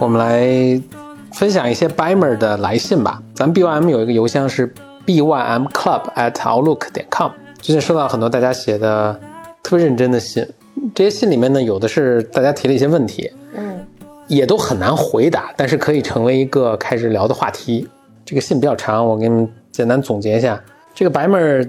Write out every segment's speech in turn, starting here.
我们来分享一些 Bimer 的来信吧。咱们 BYM 有一个邮箱是 bymclub@outlook 点 com。最近收到很多大家写的特别认真的信，这些信里面呢，有的是大家提了一些问题，也都很难回答，但是可以成为一个开始聊的话题。这个信比较长，我给你们简单总结一下。这个白妹儿，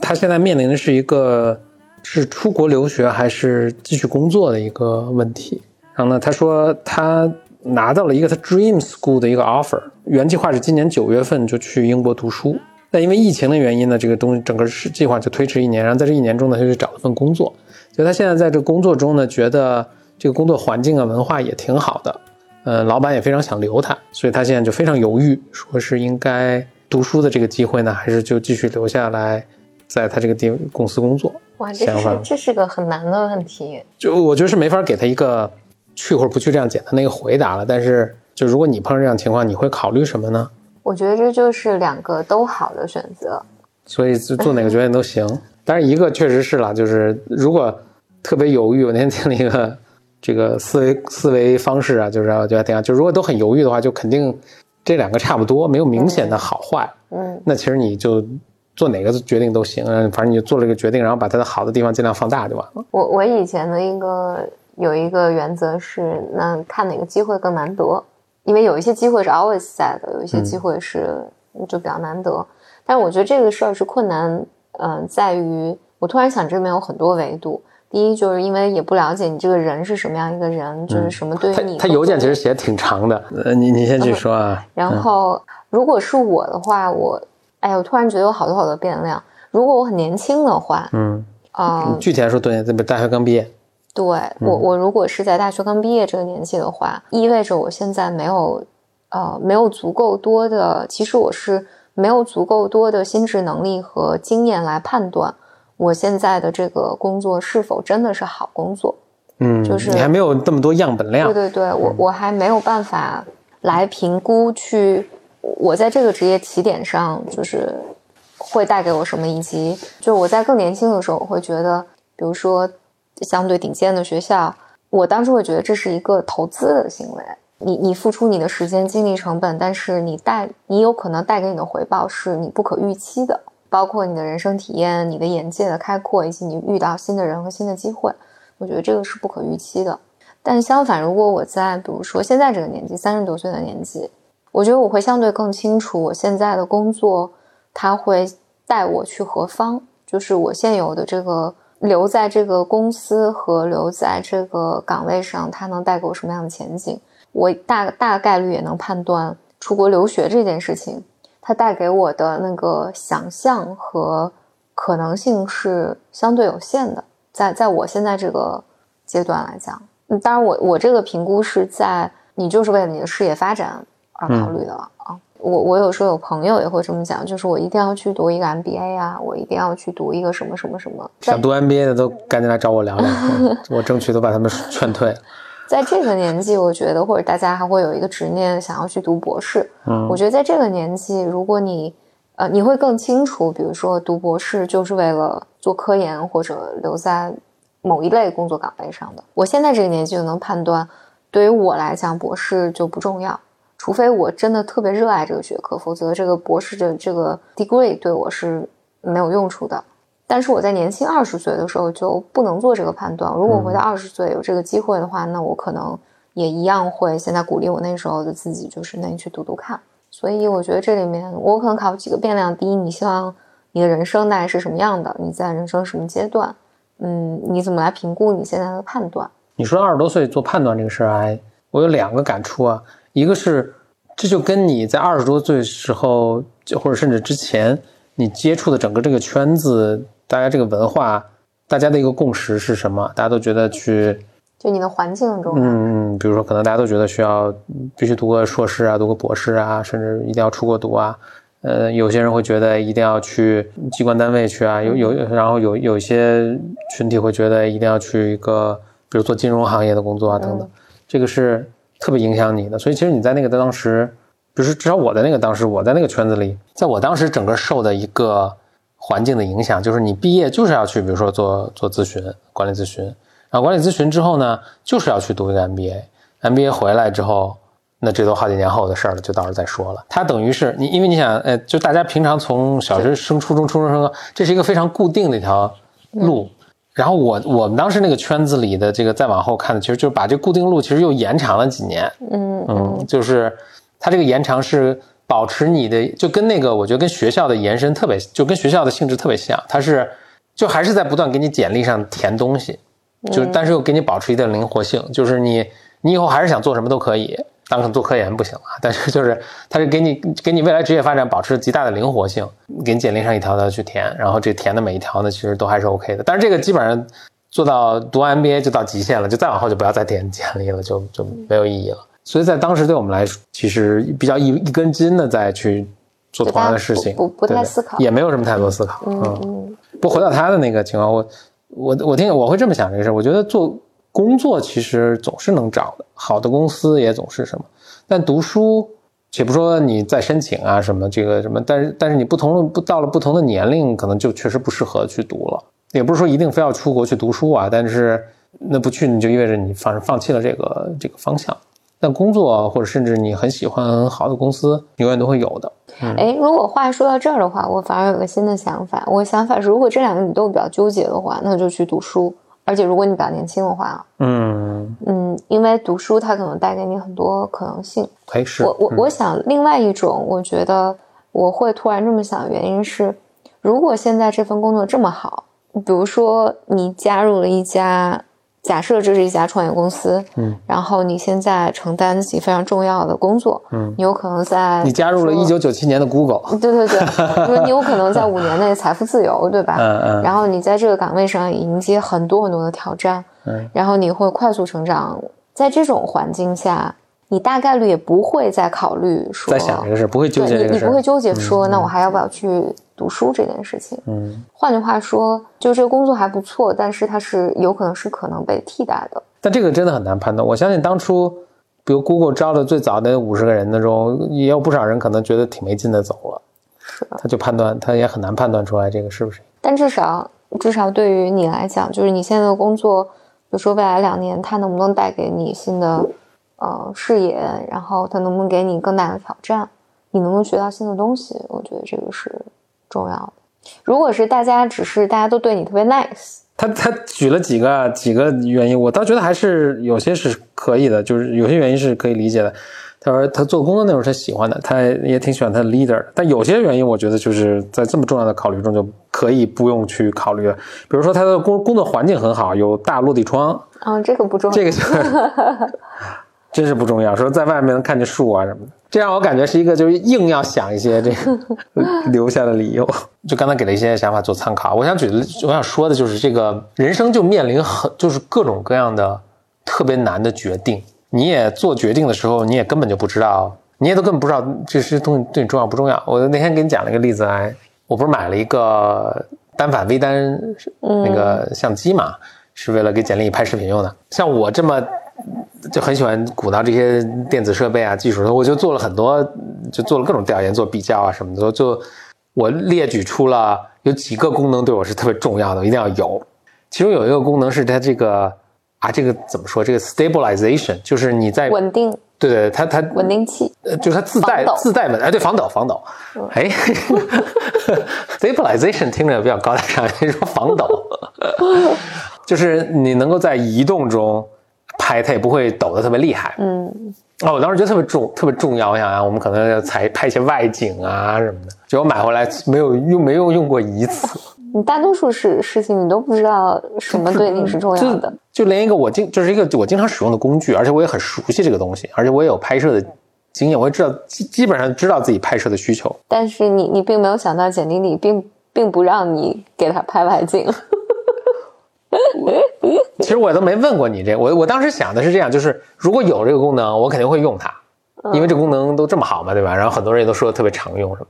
她现在面临的是一个是出国留学还是继续工作的一个问题。然后呢，她说她拿到了一个她 Dream School 的一个 offer，原计划是今年九月份就去英国读书，但因为疫情的原因呢，这个东西整个是计划就推迟一年。然后在这一年中呢，她就找了份工作，就她现在在这工作中呢，觉得这个工作环境啊、文化也挺好的，呃，老板也非常想留他，所以他现在就非常犹豫，说是应该读书的这个机会呢，还是就继续留下来，在他这个地公司工作。哇，这是这是个很难的问题。就我觉得是没法给他一个去或者不去这样简单的一个回答了。但是，就如果你碰上这样情况，你会考虑什么呢？我觉得这就是两个都好的选择。所以就做哪个决定都行。但是，一个确实是了，就是如果特别犹豫，我那天听了一个这个思维思维方式啊，就是我觉得挺好。就如果都很犹豫的话，就肯定这两个差不多，没有明显的好坏。嗯，那其实你就做哪个决定都行，嗯反正你就做了一个决定，然后把它的好的地方尽量放大就完了。我我以前的一个有一个原则是，那看哪个机会更难得，因为有一些机会是 always 在的，有一些机会是就比较难得。但是我觉得这个事儿是困难，嗯、在于我突然想这里面有很多维度。第一，就是因为也不了解你这个人是什么样一个人，就是什么对于他你。他邮件其实写的挺长的，呃，你你先去说啊。然后，如果是我的话，我，哎，我突然觉得有好多好多变量。如果我很年轻的话，嗯，啊、具体来说，对，这不大学刚毕业，对我，我如果是在大学刚毕业这个年纪的话，意味着我现在没有，呃，没有足够多的，其实我是没有足够多的心智能力和经验来判断我现在的这个工作是否真的是好工作。嗯，就是你还没有这么多样本量对，对对，我我还没有办法来评估去我在这个职业起点上就是会带给我什么，以及就是我在更年轻的时候，我会觉得，比如说相对顶尖的学校，我当时会觉得这是一个投资的行为。你你付出你的时间、精力成本，但是你带你有可能带给你的回报是你不可预期的，包括你的人生体验、你的眼界的开阔，以及你遇到新的人和新的机会。我觉得这个是不可预期的。但相反，如果我在比如说现在这个年纪，三十多岁的年纪，我觉得我会相对更清楚我现在的工作，它会带我去何方，就是我现有的这个留在这个公司和留在这个岗位上，它能带给我什么样的前景。我大大概率也能判断出国留学这件事情，它带给我的那个想象和可能性是相对有限的。在在我现在这个阶段来讲，嗯当然我我这个评估是在你就是为了你的事业发展而考虑的了、啊。我我有时候有朋友也会这么讲，就是我一定要去读一个 MBA 啊，我一定要去读一个什么什么什么。想读 MBA 的都赶紧来找我聊聊，嗯我争取都把他们劝退。在这个年纪，我觉得或者大家还会有一个执念，想要去读博士。嗯我觉得在这个年纪，如果你呃你会更清楚，比如说读博士就是为了做科研或者留在某一类工作岗位上的。我现在这个年纪就能判断，对于我来讲，博士就不重要，除非我真的特别热爱这个学科，否则这个博士的这个 degree 对我是没有用处的。但是我在年轻二十岁的时候就不能做这个判断。如果我回到二十岁有这个机会的话，那我可能也一样会现在鼓励我那时候的自己，就是那你去读读看。所以我觉得这里面我可能考几个变量：第一，你希望你的人生大概是什么样的？你在人生什么阶段？嗯，你怎么来评估你现在的判断？你说二十多岁做判断这个事儿，哎，我有两个感触啊。一个是，这就跟你在二十多岁时候，就或者甚至之前，你接触的整个这个圈子，大家这个文化，大家的一个共识是什么？大家都觉得去，就你的环境中，嗯。嗯，比如说可能大家都觉得需要嗯必须读个硕士啊，读个博士啊，甚至一定要出国读啊。呃，有些人会觉得一定要去机关单位去啊，有有，然后有有一些群体会觉得一定要去一个，比如做金融行业的工作啊等等。这个是特别影响你的。所以其实你在那个当时，比如说至少我在那个当时，我在那个圈子里，在我当时整个受的一个环境的影响，就是你毕业就是要去，比如说做做咨询、管理咨询，然后管理咨询之后呢，就是要去读一个 MBA，MBA 回来之后。那这都好几年后的事儿了，就到时候再说了。它等于是你，因为你想，呃，就大家平常从小学升初中，初中升高，这是一个非常固定的一条路。然后我我们当时那个圈子里的这个再往后看的，其实就是把这固定路其实又延长了几年。嗯嗯，就是它这个延长是保持你的，就跟那个我觉得跟学校的延伸特别，就跟学校的性质特别像。它是就还是在不断给你简历上填东西，就但是又给你保持一定灵活性，就是你你以后还是想做什么都可以。当成做科研不行了，但是就是它是给你给你未来职业发展保持极大的灵活性，给你简历上一条条去填，然后这填的每一条呢，其实都还是 OK 的。但是这个基本上做到读 MBA 就到极限了，就再往后就不要再填简历了，就就没有意义了。所以在当时对我们来说，其实比较一一根筋的在去做同样的事情，不不太思考，也没有什么太多思考。嗯嗯。不回到他的那个情况，我我我听我会这么想这个事，我觉得做。工作其实总是能找的，好的公司也总是什么。但读书，且不说你在申请啊什么这个什么，但是但是你不同不到了不同的年龄，可能就确实不适合去读了。也不是说一定非要出国去读书啊，但是那不去你就意味着你放放弃了这个这个方向。但工作或者甚至你很喜欢很好的公司，永远都会有的。哎，如果话说到这儿的话，我反而有个新的想法。我想法是，如果这两个你都比较纠结的话，那就去读书。而且如果你比较年轻的话，嗯嗯，因为读书它可能带给你很多可能性。哎，是我我我想另外一种，我觉得我会突然这么想，原因是，如果现在这份工作这么好，比如说你加入了一家。假设这是一家创业公司，嗯，然后你现在承担起非常重要的工作，嗯，你有可能在你加入了一九九七年的 Google，对对对，因为你有可能在五年内财富自由，对吧？嗯嗯，然后你在这个岗位上迎接很多很多的挑战，嗯，然后你会快速成长，在这种环境下。你大概率也不会再考虑说，在想这个事，不会纠结这个事。你不会纠结说，那我还要不要去读书这件事情？嗯，换句话说，就这个工作还不错，但是它是有可能是可能被替代的。但这个真的很难判断。我相信当初，比如 Google 招的最早的五十个人当中，也有不少人可能觉得挺没劲的走了。是的，他就判断，他也很难判断出来这个是不是。但至少，至少对于你来讲，就是你现在的工作，比如说未来两年，它能不能带给你新的？呃，视野，然后他能不能给你更大的挑战？你能不能学到新的东西？我觉得这个是重要的。如果是大家只是大家都对你特别 nice，他他举了几个几个原因，我倒觉得还是有些是可以的，就是有些原因是可以理解的。他说他做工作内容是喜欢的，他也挺喜欢他的 leader，但有些原因我觉得就是在这么重要的考虑中就可以不用去考虑了。比如说他的工工作环境很好，有大落地窗。嗯，这个不重要。这个就。真是不重要，说在外面能看见树啊什么的，这让我感觉是一个就是硬要想一些这个 留下的理由。就刚才给了一些想法做参考，我想举的，我想说的就是这个人生就面临很就是各种各样的特别难的决定。你也做决定的时候，你也根本就不知道，你也都根本不知道这些东西对你重要不重要。我那天给你讲了一个例子来，我不是买了一个单反微单那个相机嘛，是为了给简历拍视频用的。像我这么。就很喜欢鼓捣这些电子设备啊、技术的，我就做了很多，就做了各种调研、做比较啊什么的。就我列举出了有几个功能对我是特别重要的，一定要有。其中有一个功能是它这个啊，这个怎么说？这个 stabilization 就是你在稳定，对对，它它稳定器，呃，就是它自带自带稳，哎，对，防抖防抖。哎，stabilization 听着比较高大上，你 说防抖，就是你能够在移动中。拍它也不会抖得特别厉害，嗯，哦，我当时觉得特别重，特别重要。我想想，我们可能要采拍一些外景啊什么的，结果买回来没有用，没有用过一次。你大多数事事情你都不知道什么对你是重要的，就连一个我经就是一个我经常使用的工具，而且我也很熟悉这个东西，而且我也有拍摄的经验，我也知道基基本上知道自己拍摄的需求。但是你你并没有想到简历里并并不让你给他拍外景。其实我都没问过你这，我我当时想的是这样，就是如果有这个功能，我肯定会用它，因为这功能都这么好嘛，对吧？然后很多人也都说特别常用什么，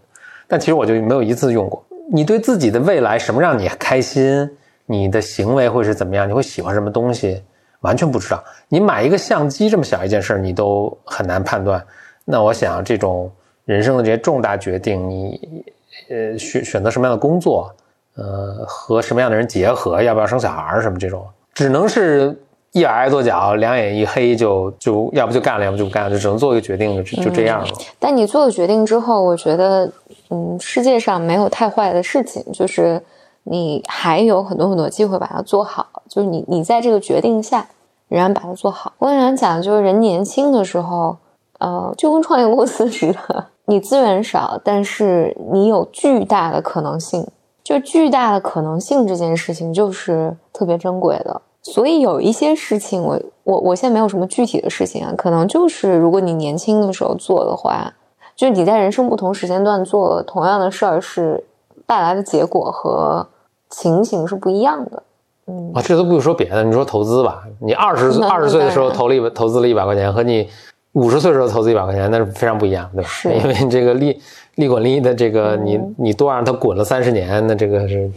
但其实我就没有一次用过。你对自己的未来什么让你开心？你的行为会是怎么样？你会喜欢什么东西？完全不知道。你买一个相机这么小一件事儿，你都很难判断。那我想，这种人生的这些重大决定，你呃选选择什么样的工作，呃和什么样的人结合，要不要生小孩儿什么这种，只能是一眼挨跺脚，两眼一黑就就要不就干了，要不就不干了，就只能做一个决定，就就这样了。但你做了决定之后，我觉得，嗯，世界上没有太坏的事情，就是你还有很多很多机会把它做好。就是你，你在这个决定下，仍然把它做好。我想讲，就是人年轻的时候，呃，就跟创业公司似的，你资源少，但是你有巨大的可能性。就巨大的可能性这件事情，就是特别珍贵的。所以有一些事情，我我我现在没有什么具体的事情啊，可能就是如果你年轻的时候做的话，就是你在人生不同时间段做同样的事儿，是带来的结果和情形是不一样的。嗯啊，这都不用说别的，你说投资吧，你二十 岁二十岁的时候投了一投资了一百块钱，和你五十岁的时候投资一百块钱，那是非常不一样，对吧？是因为你这个利利滚利的这个，你你多让它滚了三十年，那这个是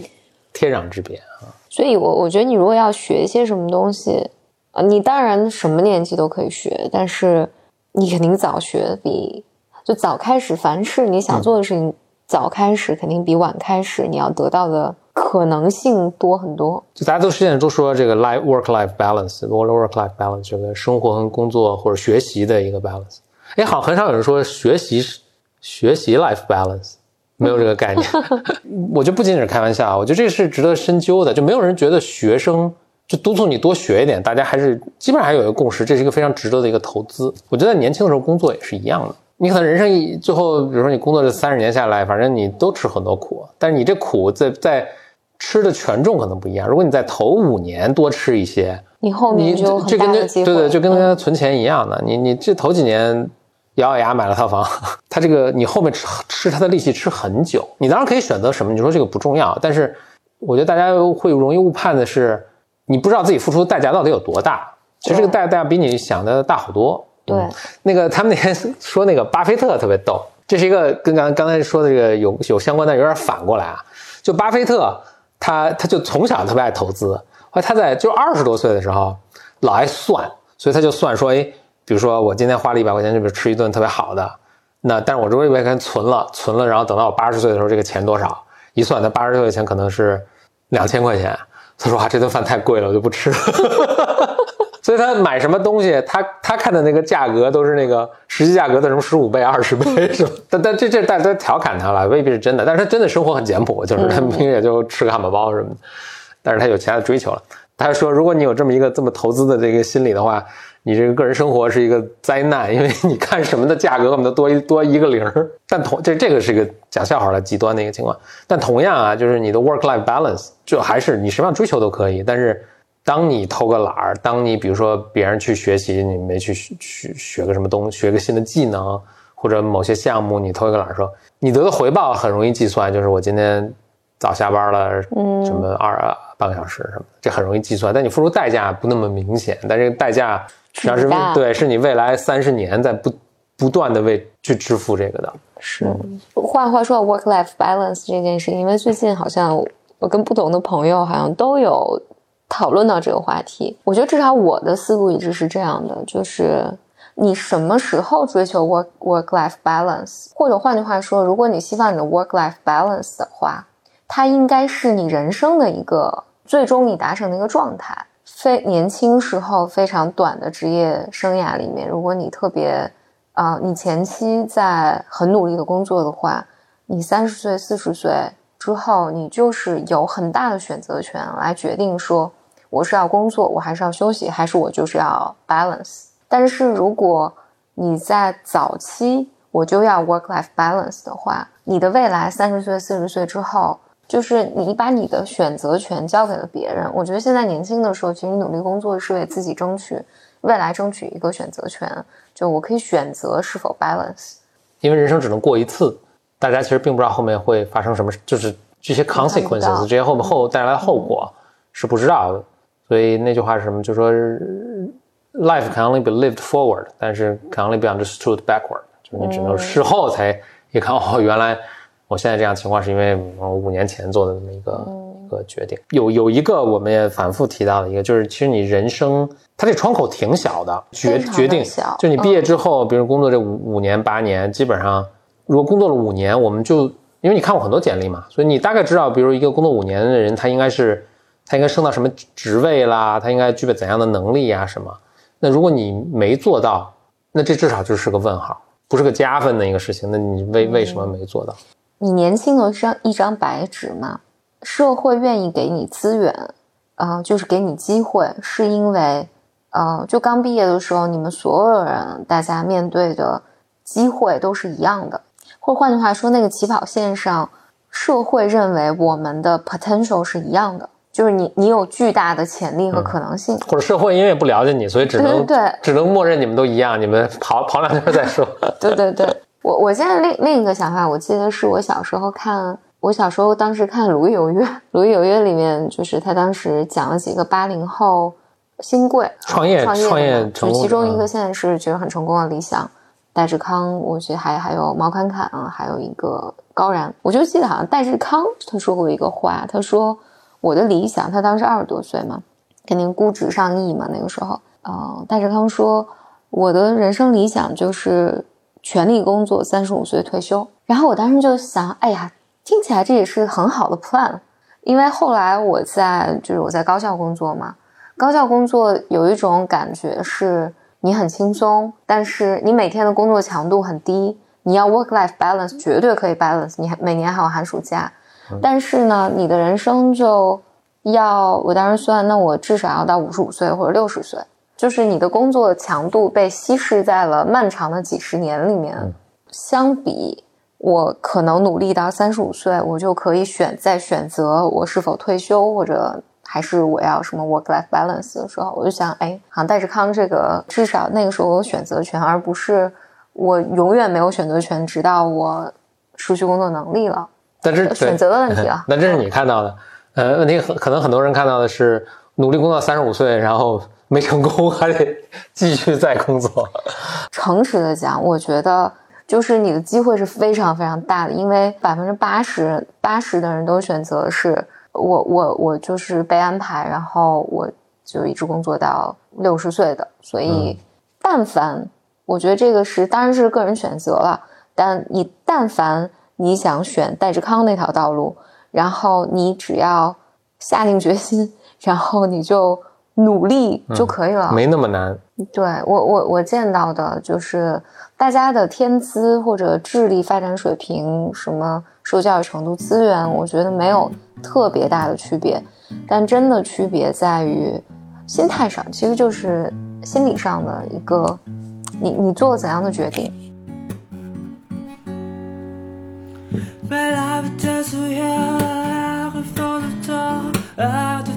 天壤之别啊。所以我我觉得你如果要学一些什么东西，啊，你当然什么年纪都可以学，但是你肯定早学比就早开始，凡是你想做的事情，早开始肯定比晚开始你要得到的可能性多很多。就大家都现在都说这个 life work life balance，work work life balance，这个生活和工作或者学习的一个 balance。哎，好像很少有人说学习是学习 life balance，没有这个概念。我觉得不仅仅是开玩笑，我觉得这是值得深究的。就没有人觉得学生就督促你多学一点，大家还是基本上还有一个共识，这是一个非常值得的一个投资。我觉得年轻的时候工作也是一样的。你可能人生一最后，比如说你工作这三十年下来，反正你都吃很多苦，但是你这苦在在吃的权重可能不一样。如果你在头五年多吃一些，你后面你就这跟那大的机会。对对，就跟存钱一样的。你你这头几年咬咬牙买了套房，他这个你后面吃吃他的利息吃很久。你当然可以选择什么，你说这个不重要，但是我觉得大家会容易误判的是，你不知道自己付出的代价到底有多大。其实这个代价比你想的大好多。对，那个他们那天说那个巴菲特特别逗，这是一个跟刚刚才说的这个有有相关，但有点反过来啊。就巴菲特他他就从小特别爱投资，后来他在就二十多岁的时候老爱算，所以他就算说，哎，比如说我今天花了一百块钱，就比如吃一顿特别好的，那但是我这一百块钱存了存了，然后等到我八十岁的时候，这个钱多少？一算，他八十岁的钱可能是两千块钱。他说啊，这顿饭太贵了，我就不吃了。所以他买什么东西，他他看的那个价格都是那个实际价格的什么十五倍、二十倍 是吧？但但这这大家调侃他了，未必是真的。但是他真的生活很简朴，就是他 平时也就吃个汉堡包什么的。但是他有其他的追求了。他说，如果你有这么一个这么投资的这个心理的话，你这个个人生活是一个灾难，因为你看什么的价格我们都多一多一个零儿。但同这这个是一个讲笑话的极端的一个情况。但同样啊，就是你的 work life balance，就还是你什么样追求都可以，但是。当你偷个懒儿，当你比如说别人去学习，你没去学学个什么东西，学个新的技能，或者某些项目你偷一个懒儿说，你得的回报很容易计算，就是我今天早下班了，嗯什么二半个小时什么的，这很容易计算。但你付出代价不那么明显，但这个代价实际上是巨大对，是你未来三十年在不不断的为去支付这个的。是。话话说到 work life balance 这件事，因为最近好像我跟不同的朋友好像都有讨论到这个话题。我觉得至少我的思路一直是这样的，就是你什么时候追求 work work life balance，或者换句话说，如果你希望你的 work life balance 的话，它应该是你人生的一个最终你达成的一个状态。非年轻时候非常短的职业生涯里面，如果你特别啊、你前期在很努力的工作的话，你三十岁、四十岁之后，你就是有很大的选择权来决定说，我是要工作，我还是要休息，还是我就是要 balance。但是如果你在早期我就要 work life balance 的话，你的未来三十岁、四十岁之后，就是你把你的选择权交给了别人。我觉得现在年轻的时候，其实你努力工作是为自己争取未来争取一个选择权，就我可以选择是否 balance。因为人生只能过一次，大家其实并不知道后面会发生什么，就是这些 consequences，这些后面后带来的后果是不知道的。所以那句话是什么？就说 life can only be lived forward，但是 can only be understood backward，就是你只能事后才一看哦，原来我现在这样情况是因为我五年前做的这么一个一个决定。有有一个我们也反复提到的一个，就是其实你人生它这窗口挺小的，决决定就你毕业之后，比如工作这五五年八年，基本上如果工作了五年，我们就因为你看过很多简历嘛，所以你大概知道，比如一个工作五年的人，他应该是他应该升到什么职位啦，他应该具备怎样的能力呀什么。那如果你没做到，那这至少就是个问号，不是个加分的一个事情。那你为为什么没做到？你年轻的张一张白纸嘛，社会愿意给你资源，呃，就是给你机会，是因为，呃，就刚毕业的时候，你们所有人大家面对的机会都是一样的，或者换句话说，那个起跑线上，社会认为我们的 potential 是一样的。就是你，你有巨大的潜力和可能性，或者社会因为不了解你，所以只能 对，只能默认你们都一样，你们跑跑两圈再说。对 对对，我我现在另另一个想法，我记得是我小时候看，我小时候当时看《鲁豫有约》，《鲁豫有约》里面就是他当时讲了几个八零后新贵创业创业创业，就其中一个现在是觉得很成功的理想，戴志康，我觉得还还有毛侃侃，还有一个高然，我就记得好像戴志康他说过一个话，他说。我的理想，他当时二十多岁嘛，肯定估值上亿嘛。那个时候，呃，戴志康说，我的人生理想就是全力工作，三十五岁退休。然后我当时就想，哎呀，听起来这也是很好的 plan。因为后来我在就是我在高校工作嘛，高校工作有一种感觉是你很轻松，但是你每天的工作强度很低，你要 work life balance 绝对可以 balance，你还每年还有寒暑假。但是呢，你的人生就要我当时算，那我至少要到五十五岁或者六十岁，就是你的工作强度被稀释在了漫长的几十年里面。相比我可能努力到三十五岁，我就可以选再选择我是否退休，或者还是我要什么 work life balance 的时候，我就想，哎，好像戴志康这个至少那个时候我有选择权，而不是我永远没有选择权，直到我失去工作能力了。但是选择的问题啊，那这是你看到的，呃，问题很可能很多人看到的是努力工作三十五岁，然后没成功，还得继续再工作。诚实的讲，我觉得就是你的机会是非常非常大的，因为百分之八十八十的人都选择是我我我就是被安排，然后我就一直工作到六十岁的，所以但凡我觉得这个是当然是个人选择了，但你但凡。你想选戴志康那条道路，然后你只要下定决心，然后你就努力就可以了，没那么难。对我，我我见到的就是大家的天资或者智力发展水平，什么受教育程度、资源，我觉得没有特别大的区别，但真的区别在于心态上，其实就是心理上的一个，你你做了怎样的决定。My